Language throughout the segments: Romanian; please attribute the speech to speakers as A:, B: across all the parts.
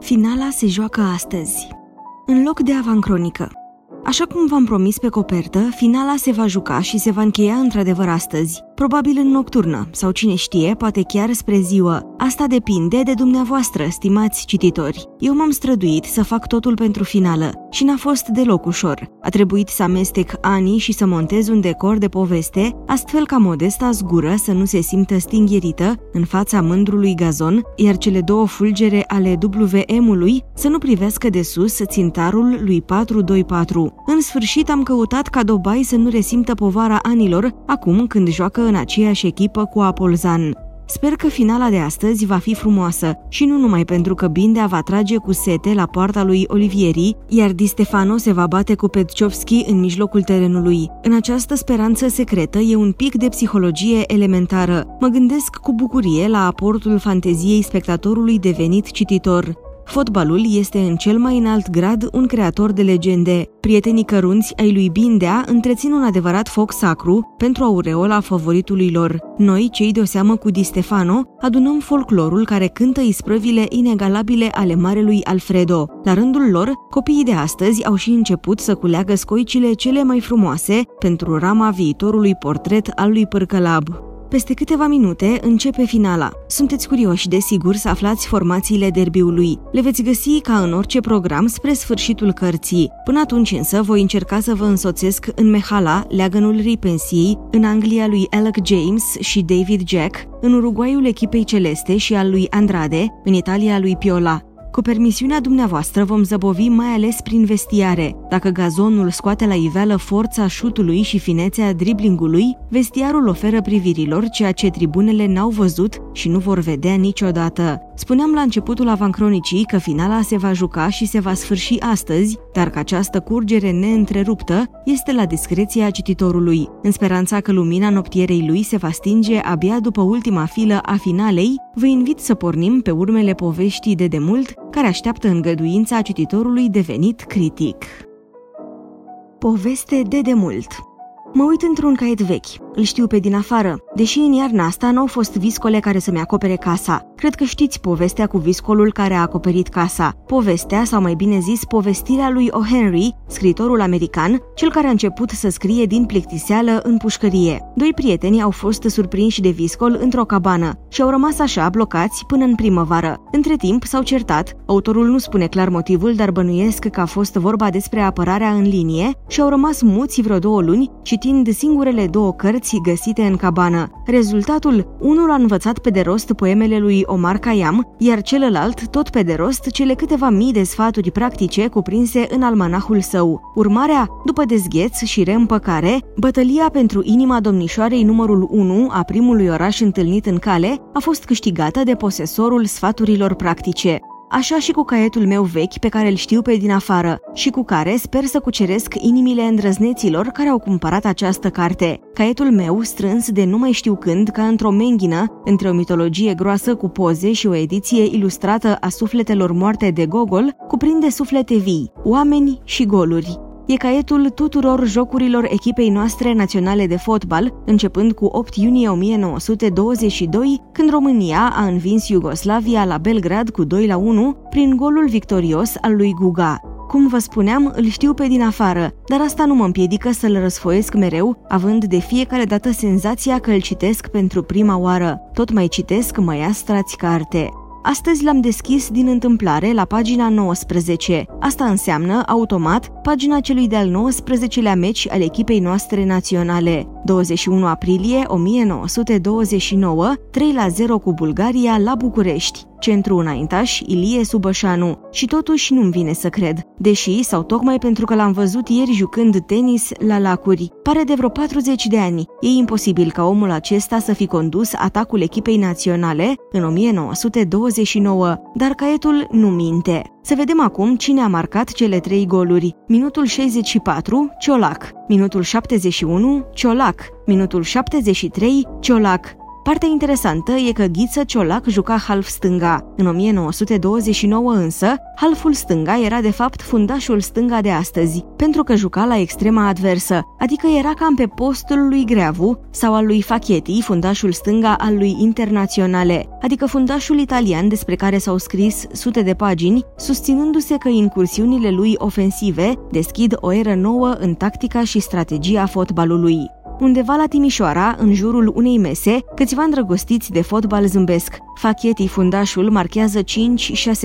A: Finala se joacă astăzi. În loc de avancronică. Așa cum v-am promis pe copertă, finala se va juca și se va încheia într-adevăr astăzi, probabil în nocturnă, sau cine știe, poate chiar spre ziua. Asta depinde de dumneavoastră, stimați cititori. Eu m-am străduit să fac totul pentru finală și n-a fost deloc ușor. A trebuit să amestec ani și să montez un decor de poveste, astfel ca modesta zgură să nu se simtă stingherită în fața mândrului gazon, iar cele două fulgere ale WM-ului să nu privească de sus țintarul lui 424. În sfârșit am căutat ca Dobai să nu resimtă povara anilor, acum când joacă în aceeași echipă cu Apolzan. Sper că finala de astăzi va fi frumoasă și nu numai pentru că Bindea va trage cu sete la poarta lui Olivieri, iar Di Stefano se va bate cu Petchovski în mijlocul terenului. În această speranță secretă e un pic de psihologie elementară. Mă gândesc cu bucurie la aportul fanteziei spectatorului devenit cititor. Fotbalul este în cel mai înalt grad un creator de legende. Prietenii cărunți ai lui Bindea întrețin un adevărat foc sacru pentru aureola favoritului lor. Noi, cei de o seamă cu Di Stefano, adunăm folclorul care cântă isprăvile inegalabile ale marelui Alfredo. La rândul lor, copiii de astăzi au și început să culeagă scoicile cele mai frumoase pentru rama viitorului portret al lui Pârcălab. Peste câteva minute începe finala. Sunteți curioși, desigur, să aflați formațiile derbiului. Le veți găsi ca în orice program spre sfârșitul cărții. Până atunci însă voi încerca să vă însoțesc în Mehala, leagănul Ripensiei, în Anglia lui Alec James și David Jack, în Uruguayul echipei celeste și al lui Andrade, în Italia lui Piola. Cu permisiunea dumneavoastră vom zăbovi mai ales prin vestiare. Dacă gazonul scoate la iveală forța șutului și finețea driblingului, vestiarul oferă privirilor ceea ce tribunele n-au văzut și nu vor vedea niciodată. Spuneam la începutul avancronicii că finala se va juca și se va sfârși astăzi, dar că această curgere neîntreruptă este la discreția cititorului. În speranța că lumina noptierei lui se va stinge abia după ultima filă a finalei, vă invit să pornim pe urmele poveștii de demult care așteaptă îngăduința cititorului devenit critic. Poveste de demult Mă uit într-un caiet vechi. Îl știu pe din afară. Deși în iarna asta n-au fost viscole care să-mi acopere casa. Cred că știți povestea cu viscolul care a acoperit casa. Povestea, sau mai bine zis, povestirea lui O. Henry, scritorul american, cel care a început să scrie din plictiseală în pușcărie. Doi prieteni au fost surprinși de viscol într-o cabană și au rămas așa blocați până în primăvară. Între timp s-au certat, autorul nu spune clar motivul, dar bănuiesc că a fost vorba despre apărarea în linie și au rămas muți vreo două luni citind singurele două cărți găsite în cabană. Rezultatul, unul a învățat pe de rost poemele lui Omar Khayyam, iar celălalt tot pe de rost cele câteva mii de sfaturi practice cuprinse în almanahul său. Urmarea, după dezgheț și reîmpăcare, bătălia pentru inima domnișoarei numărul 1 a primului oraș întâlnit în cale a fost câștigată de posesorul sfaturilor practice așa și cu caietul meu vechi pe care îl știu pe din afară și cu care sper să cuceresc inimile îndrăzneților care au cumpărat această carte. Caietul meu, strâns de nu mai știu când, ca într-o menghină, între o mitologie groasă cu poze și o ediție ilustrată a sufletelor moarte de Gogol, cuprinde suflete vii, oameni și goluri. E caietul tuturor jocurilor echipei noastre naționale de fotbal, începând cu 8 iunie 1922, când România a învins Iugoslavia la Belgrad cu 2 la 1 prin golul victorios al lui Guga. Cum vă spuneam, îl știu pe din afară, dar asta nu mă împiedică să-l răsfoiesc mereu, având de fiecare dată senzația că îl citesc pentru prima oară. Tot mai citesc măiastrați carte. Astăzi l-am deschis din întâmplare la pagina 19. Asta înseamnă, automat, pagina celui de-al 19-lea meci al echipei noastre naționale. 21 aprilie 1929, 3 la 0 cu Bulgaria la București centru înaintaș Ilie Subășanu și totuși nu-mi vine să cred, deși sau tocmai pentru că l-am văzut ieri jucând tenis la lacuri. Pare de vreo 40 de ani. E imposibil ca omul acesta să fi condus atacul echipei naționale în 1929, dar caietul nu minte. Să vedem acum cine a marcat cele trei goluri. Minutul 64, Ciolac. Minutul 71, Ciolac. Minutul 73, Ciolac. Partea interesantă e că Ghiță Ciolac juca half stânga. În 1929 însă, halful stânga era de fapt fundașul stânga de astăzi, pentru că juca la extrema adversă, adică era cam pe postul lui Greavu sau al lui Facchetti, fundașul stânga al lui Internaționale, adică fundașul italian despre care s-au scris sute de pagini, susținându-se că incursiunile lui ofensive deschid o eră nouă în tactica și strategia fotbalului. Undeva la Timișoara, în jurul unei mese, câțiva îndrăgostiți de fotbal zâmbesc. Facheti, fundașul, marchează 5-6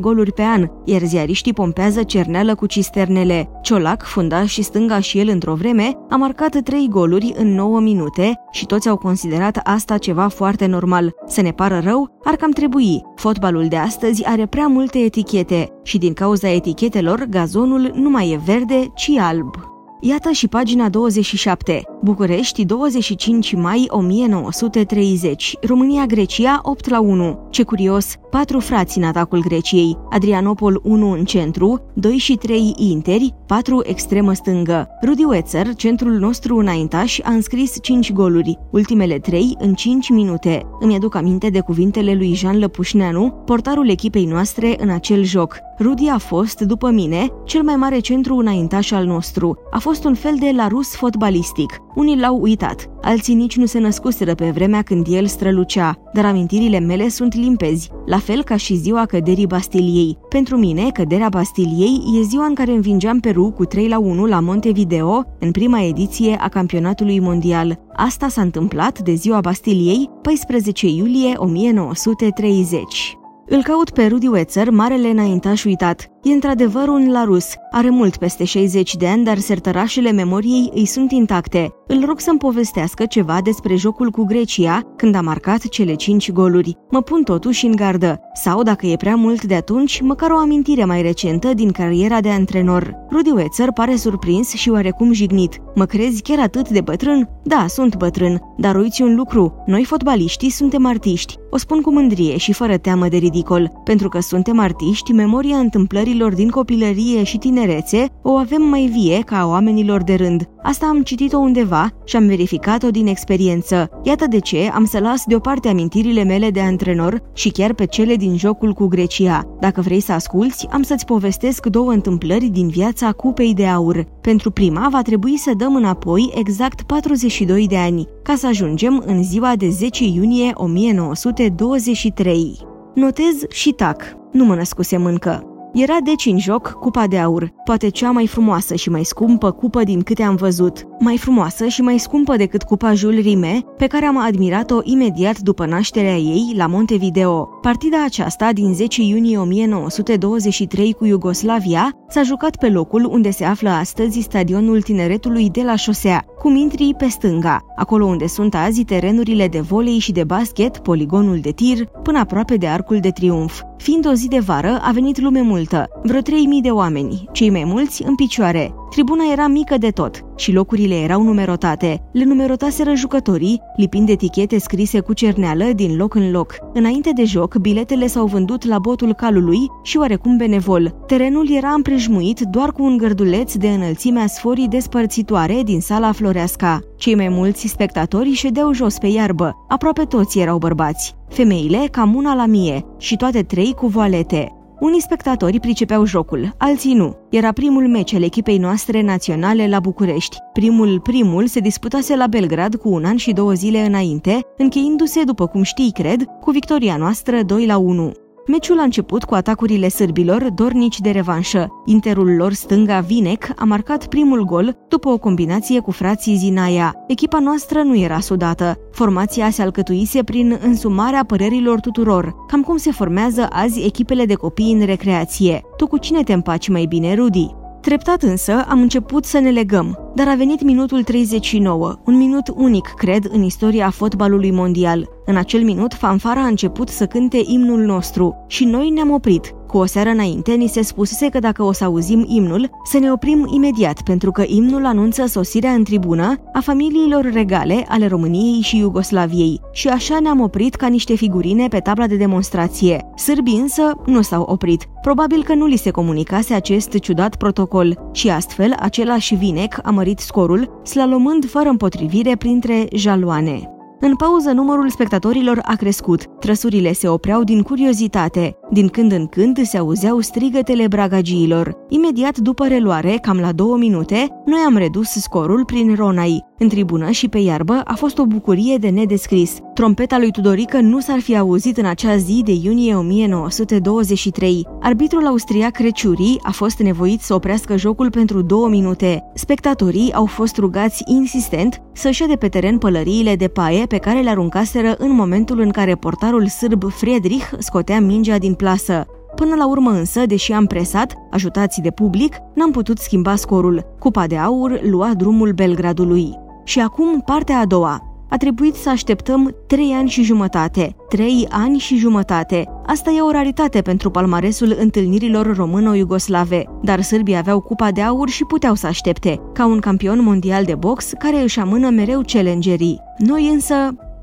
A: goluri pe an, iar ziariștii pompează cerneală cu cisternele. Ciolac, fundaș și stânga și el într-o vreme, a marcat 3 goluri în 9 minute și toți au considerat asta ceva foarte normal. Să ne pară rău, ar cam trebui. Fotbalul de astăzi are prea multe etichete și din cauza etichetelor, gazonul nu mai e verde, ci alb. Iată și pagina 27. București, 25 mai 1930. România-Grecia 8 la 1. Ce curios, patru frați în atacul Greciei. Adrianopol 1 în centru, 2 și 3 interi, 4 extremă stângă. Rudi Wetzer, centrul nostru înaintaș, a înscris 5 goluri, ultimele 3 în 5 minute. Îmi aduc aminte de cuvintele lui Jean Lăpușneanu, portarul echipei noastre în acel joc. Rudi a fost, după mine, cel mai mare centru înaintaș al nostru. A fost un fel de la rus fotbalistic. Unii l-au uitat, alții nici nu se născuseră pe vremea când el strălucea, dar amintirile mele sunt limpezi, la fel ca și ziua căderii Bastiliei. Pentru mine, căderea Bastiliei e ziua în care învingeam Peru cu 3 la 1 la Montevideo în prima ediție a campionatului mondial. Asta s-a întâmplat de ziua Bastiliei, 14 iulie 1930. Îl caut pe Rudy Wetzer, marele înaintaș uitat. E într-adevăr un larus. Are mult peste 60 de ani, dar sertărașele memoriei îi sunt intacte. Îl rog să-mi povestească ceva despre jocul cu Grecia, când a marcat cele 5 goluri. Mă pun totuși în gardă. Sau, dacă e prea mult de atunci, măcar o amintire mai recentă din cariera de antrenor. Rudy Wetzer pare surprins și oarecum jignit. Mă crezi chiar atât de bătrân? Da, sunt bătrân, dar uiți un lucru. Noi, fotbaliștii, suntem artiști. O spun cu mândrie și fără teamă de ridicol. Pentru că suntem artiști, memoria întâmplării întâmplărilor din copilărie și tinerețe o avem mai vie ca a oamenilor de rând. Asta am citit-o undeva și am verificat-o din experiență. Iată de ce am să las deoparte amintirile mele de antrenor și chiar pe cele din jocul cu Grecia. Dacă vrei să asculți, am să-ți povestesc două întâmplări din viața Cupei de Aur. Pentru prima va trebui să dăm înapoi exact 42 de ani, ca să ajungem în ziua de 10 iunie 1923. Notez și tac. Nu mă născusem încă. Era deci în joc cupa de aur, poate cea mai frumoasă și mai scumpă cupă din câte am văzut. Mai frumoasă și mai scumpă decât cupa Jules Rime, pe care am admirat-o imediat după nașterea ei la Montevideo. Partida aceasta din 10 iunie 1923 cu Iugoslavia s-a jucat pe locul unde se află astăzi stadionul tineretului de la șosea, cu mintrii pe stânga, acolo unde sunt azi terenurile de volei și de basket, poligonul de tir, până aproape de Arcul de Triunf. Fiind o zi de vară, a venit lume multă, vreo 3000 de oameni, cei mai mulți în picioare. Tribuna era mică de tot și locurile erau numerotate. Le numerotaseră jucătorii, lipind etichete scrise cu cerneală din loc în loc. Înainte de joc, biletele s-au vândut la botul calului și oarecum benevol. Terenul era împrejmuit doar cu un gărduleț de înălțimea sforii despărțitoare din sala floreasca. Cei mai mulți spectatori ședeau jos pe iarbă. Aproape toți erau bărbați. Femeile cam una la mie și toate trei cu voalete. Unii spectatori pricepeau jocul, alții nu. Era primul meci al echipei noastre naționale la București. Primul primul se disputase la Belgrad cu un an și două zile înainte, încheindu-se, după cum știi, cred, cu victoria noastră 2 la 1. Meciul a început cu atacurile sârbilor, dornici de revanșă. Interul lor stânga Vinec a marcat primul gol după o combinație cu frații Zinaia. Echipa noastră nu era sudată. Formația se alcătuise prin însumarea părerilor tuturor, cam cum se formează azi echipele de copii în recreație. Tu cu cine te împaci mai bine, Rudy? Treptat însă am început să ne legăm, dar a venit minutul 39, un minut unic, cred, în istoria fotbalului mondial. În acel minut, fanfara a început să cânte imnul nostru și noi ne-am oprit. Cu o seară înainte, ni se spusese că dacă o să auzim imnul, să ne oprim imediat, pentru că imnul anunță sosirea în tribună a familiilor regale ale României și Iugoslaviei. Și așa ne-am oprit ca niște figurine pe tabla de demonstrație. Sârbii însă nu s-au oprit. Probabil că nu li se comunicase acest ciudat protocol și astfel același Vinec a mărit scorul, slalomând fără împotrivire printre jaloane. În pauză, numărul spectatorilor a crescut. Trăsurile se opreau din curiozitate. Din când în când se auzeau strigătele bragagiilor. Imediat după reluare, cam la două minute, noi am redus scorul prin Ronai. În tribună și pe iarbă a fost o bucurie de nedescris. Trompeta lui Tudorică nu s-ar fi auzit în acea zi de iunie 1923. Arbitrul austriac Creciuri a fost nevoit să oprească jocul pentru două minute. Spectatorii au fost rugați insistent să șede pe teren pălăriile de paie pe care le aruncaseră în momentul în care portarul sârb Friedrich scotea mingea din plasă. Până la urmă însă, deși am presat, ajutați de public, n-am putut schimba scorul. Cupa de aur lua drumul Belgradului. Și acum partea a doua. A trebuit să așteptăm trei ani și jumătate. Trei ani și jumătate. Asta e o raritate pentru palmaresul întâlnirilor româno-iugoslave, dar sârbii aveau cupa de aur și puteau să aștepte, ca un campion mondial de box care își amână mereu challengerii. Noi însă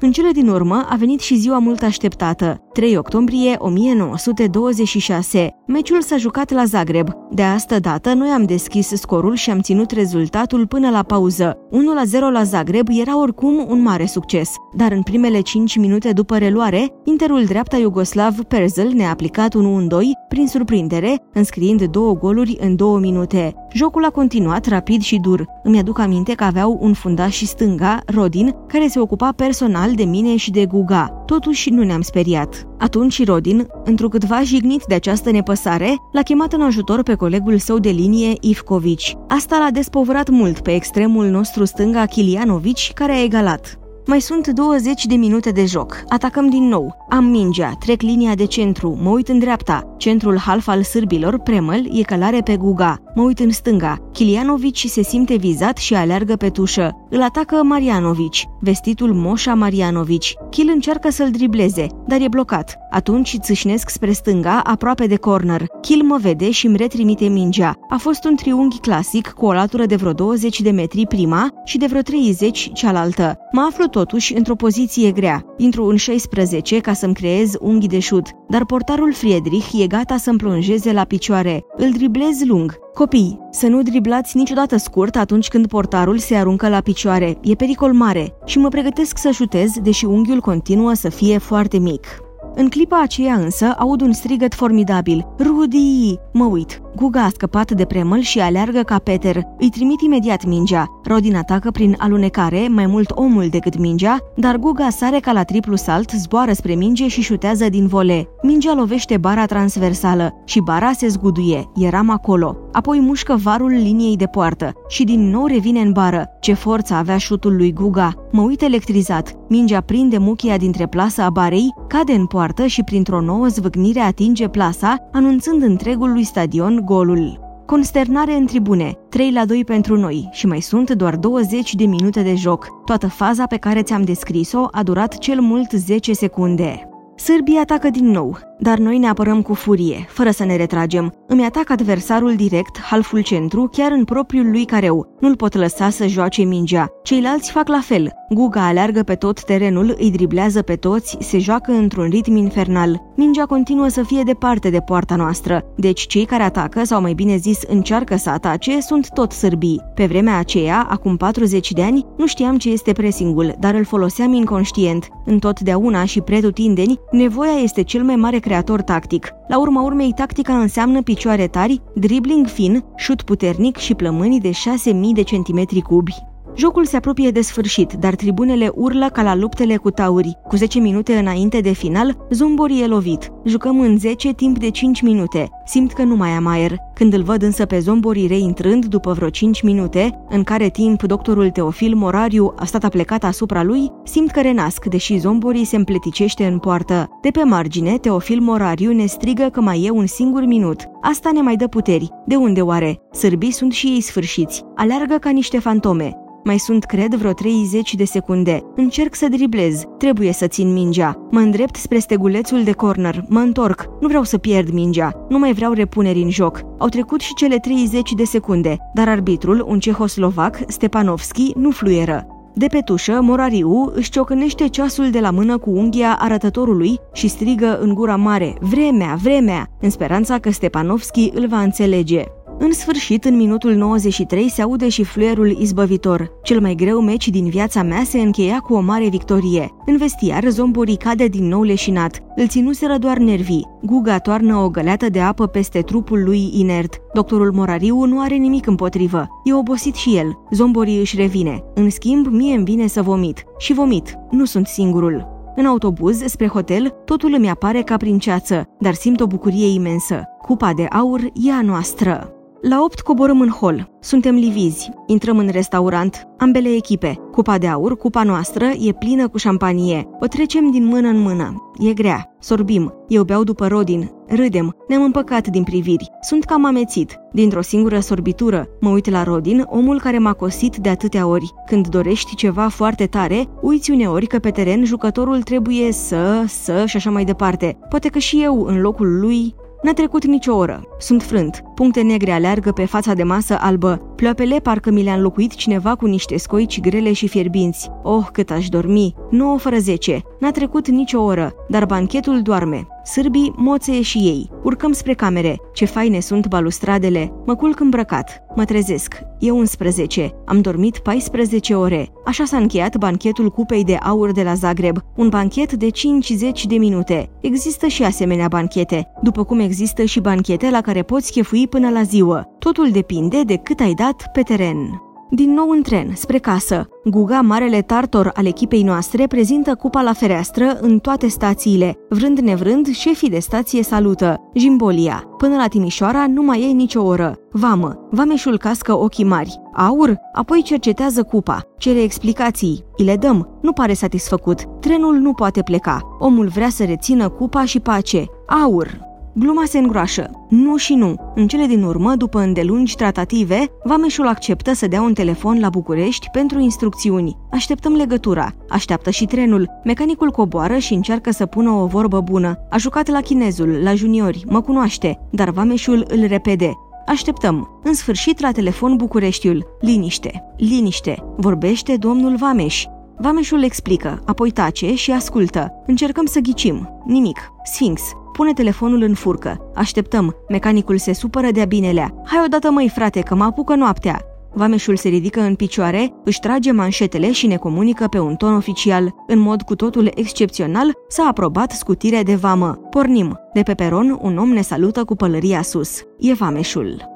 A: în cele din urmă a venit și ziua mult așteptată, 3 octombrie 1926. Meciul s-a jucat la Zagreb. De asta dată, noi am deschis scorul și am ținut rezultatul până la pauză. 1-0 la Zagreb era oricum un mare succes, dar în primele 5 minute după reluare, interul dreapta iugoslav Perzel ne-a aplicat un 1-2 prin surprindere, înscriind două goluri în două minute. Jocul a continuat rapid și dur. Îmi aduc aminte că aveau un fundaș și stânga, Rodin, care se ocupa personal de mine și de Guga. Totuși nu ne-am speriat. Atunci Rodin, întrucâtva jignit de această nepăsare, l-a chemat în ajutor pe colegul său de linie, Ivkovici. Asta l-a despovărat mult pe extremul nostru stânga Kilianovici, care a egalat. Mai sunt 20 de minute de joc. Atacăm din nou. Am mingea, trec linia de centru, mă uit în dreapta. Centrul half al sârbilor, Premăl, e călare pe Guga. Mă uit în stânga. Kilianovici se simte vizat și aleargă pe tușă. Îl atacă Marianovici, vestitul Moșa Marianovici. Kil încearcă să-l dribleze, dar e blocat. Atunci țâșnesc spre stânga, aproape de corner. Kil mă vede și îmi retrimite mingea. A fost un triunghi clasic cu o latură de vreo 20 de metri prima și de vreo 30 cealaltă. Mă aflu totuși într-o poziție grea. Intru în 16 ca să-mi creez unghi de șut, dar portarul Friedrich e gata să-mi plonjeze la picioare. Îl driblez lung. Copii, să nu driblați niciodată scurt atunci când portarul se aruncă la picioare. E pericol mare și mă pregătesc să șutez, deși unghiul continuă să fie foarte mic. În clipa aceea însă aud un strigăt formidabil. Rudy! Mă uit. Guga a scăpat de premăl și aleargă ca Peter. Îi trimit imediat mingea. Rodin atacă prin alunecare, mai mult omul decât mingea, dar Guga sare ca la triplu salt, zboară spre minge și șutează din vole. Mingea lovește bara transversală și bara se zguduie. Eram acolo. Apoi mușcă varul liniei de poartă și din nou revine în bară. Ce forță avea șutul lui Guga. Mă uit electrizat. Mingea prinde muchia dintre plasa a barei, cade în poartă și printr-o nouă zvâcnire atinge plasa, anunțând întregului stadion golul. Consternare în tribune, 3 la 2 pentru noi și mai sunt doar 20 de minute de joc. Toată faza pe care ți-am descris-o a durat cel mult 10 secunde. Sârbii atacă din nou, dar noi ne apărăm cu furie, fără să ne retragem. Îmi atac adversarul direct, halful centru, chiar în propriul lui careu. Nu-l pot lăsa să joace mingea. Ceilalți fac la fel. Guga aleargă pe tot terenul, îi driblează pe toți, se joacă într-un ritm infernal. Mingea continuă să fie departe de poarta noastră, deci cei care atacă, sau mai bine zis încearcă să atace, sunt tot sârbii. Pe vremea aceea, acum 40 de ani, nu știam ce este pressingul, dar îl foloseam inconștient. Întotdeauna și pretutindeni, nevoia este cel mai mare creator tactic. La urma urmei, tactica înseamnă picioare tari, dribbling fin, șut puternic și plămânii de 6000 de centimetri cubi. Jocul se apropie de sfârșit, dar tribunele urlă ca la luptele cu tauri. Cu 10 minute înainte de final, Zombori e lovit. Jucăm în 10 timp de 5 minute. Simt că nu mai am aer. Când îl văd însă pe Zombori reintrând după vreo 5 minute, în care timp doctorul Teofil Morariu a stat aplecat asupra lui, simt că renasc, deși Zombori se împleticește în poartă. De pe margine, Teofil Morariu ne strigă că mai e un singur minut. Asta ne mai dă puteri. De unde oare? Sârbii sunt și ei sfârșiți. Aleargă ca niște fantome. Mai sunt, cred, vreo 30 de secunde. Încerc să driblez. Trebuie să țin mingea. Mă îndrept spre stegulețul de corner. Mă întorc. Nu vreau să pierd mingea. Nu mai vreau repuneri în joc. Au trecut și cele 30 de secunde, dar arbitrul, un cehoslovac, Stepanovski, nu fluieră. De pe tușă, Morariu își ciocănește ceasul de la mână cu unghia arătătorului și strigă în gura mare, vremea, vremea, în speranța că Stepanovski îl va înțelege. În sfârșit, în minutul 93 se aude și fluierul izbăvitor. Cel mai greu meci din viața mea se încheia cu o mare victorie. În vestiar, zomborii cade din nou leșinat. Îl ținuseră doar nervii. Guga toarnă o găleată de apă peste trupul lui inert. Doctorul Morariu nu are nimic împotrivă. E obosit și el. Zomborii își revine. În schimb, mie îmi vine să vomit. Și vomit. Nu sunt singurul. În autobuz, spre hotel, totul îmi apare ca prin ceață, dar simt o bucurie imensă. Cupa de aur e a noastră. La 8 coborâm în hol. Suntem livizi. Intrăm în restaurant. Ambele echipe. Cupa de aur, cupa noastră, e plină cu șampanie. O trecem din mână în mână. E grea. Sorbim. Eu beau după Rodin. Râdem. Ne-am împăcat din priviri. Sunt cam amețit. Dintr-o singură sorbitură, mă uit la Rodin, omul care m-a cosit de atâtea ori. Când dorești ceva foarte tare, uiți uneori că pe teren jucătorul trebuie să, să și așa mai departe. Poate că și eu, în locul lui, N-a trecut nicio oră. Sunt frânt. Puncte negre aleargă pe fața de masă albă. Ploapele parcă mi le-a înlocuit cineva cu niște scoici grele și fierbinți. Oh, cât aș dormi! 9 fără 10. N-a trecut nicio oră, dar banchetul doarme. Sârbii moțe și ei. Urcăm spre camere. Ce faine sunt balustradele. Mă culc îmbrăcat. Mă trezesc. E 11. Am dormit 14 ore. Așa s-a încheiat banchetul cupei de aur de la Zagreb. Un banchet de 50 de minute. Există și asemenea banchete, după cum există și banchete la care poți chefui până la ziua. Totul depinde de cât ai dat pe teren. Din nou în tren, spre casă. Guga, marele tartor al echipei noastre, prezintă cupa la fereastră în toate stațiile. Vrând nevrând, șefii de stație salută. Jimbolia. Până la Timișoara nu mai e nicio oră. Vamă. Vameșul cască ochii mari. Aur? Apoi cercetează cupa. Cere explicații. Îi le dăm. Nu pare satisfăcut. Trenul nu poate pleca. Omul vrea să rețină cupa și pace. Aur. Gluma se îngroașă. Nu și nu. În cele din urmă, după îndelungi tratative, Vameșul acceptă să dea un telefon la București pentru instrucțiuni. Așteptăm legătura. Așteaptă și trenul. Mecanicul coboară și încearcă să pună o vorbă bună. A jucat la chinezul, la juniori, mă cunoaște, dar Vameșul îl repede. Așteptăm. În sfârșit, la telefon Bucureștiul. Liniște. Liniște. Vorbește domnul Vameș. Vameșul explică, apoi tace și ascultă. Încercăm să ghicim. Nimic. Sfinx. Pune telefonul în furcă. Așteptăm. Mecanicul se supără de-a binelea. Hai odată măi, frate, că mă apucă noaptea. Vameșul se ridică în picioare, își trage manșetele și ne comunică pe un ton oficial. În mod cu totul excepțional, s-a aprobat scutirea de vamă. Pornim. De pe peron, un om ne salută cu pălăria sus. E Vameșul.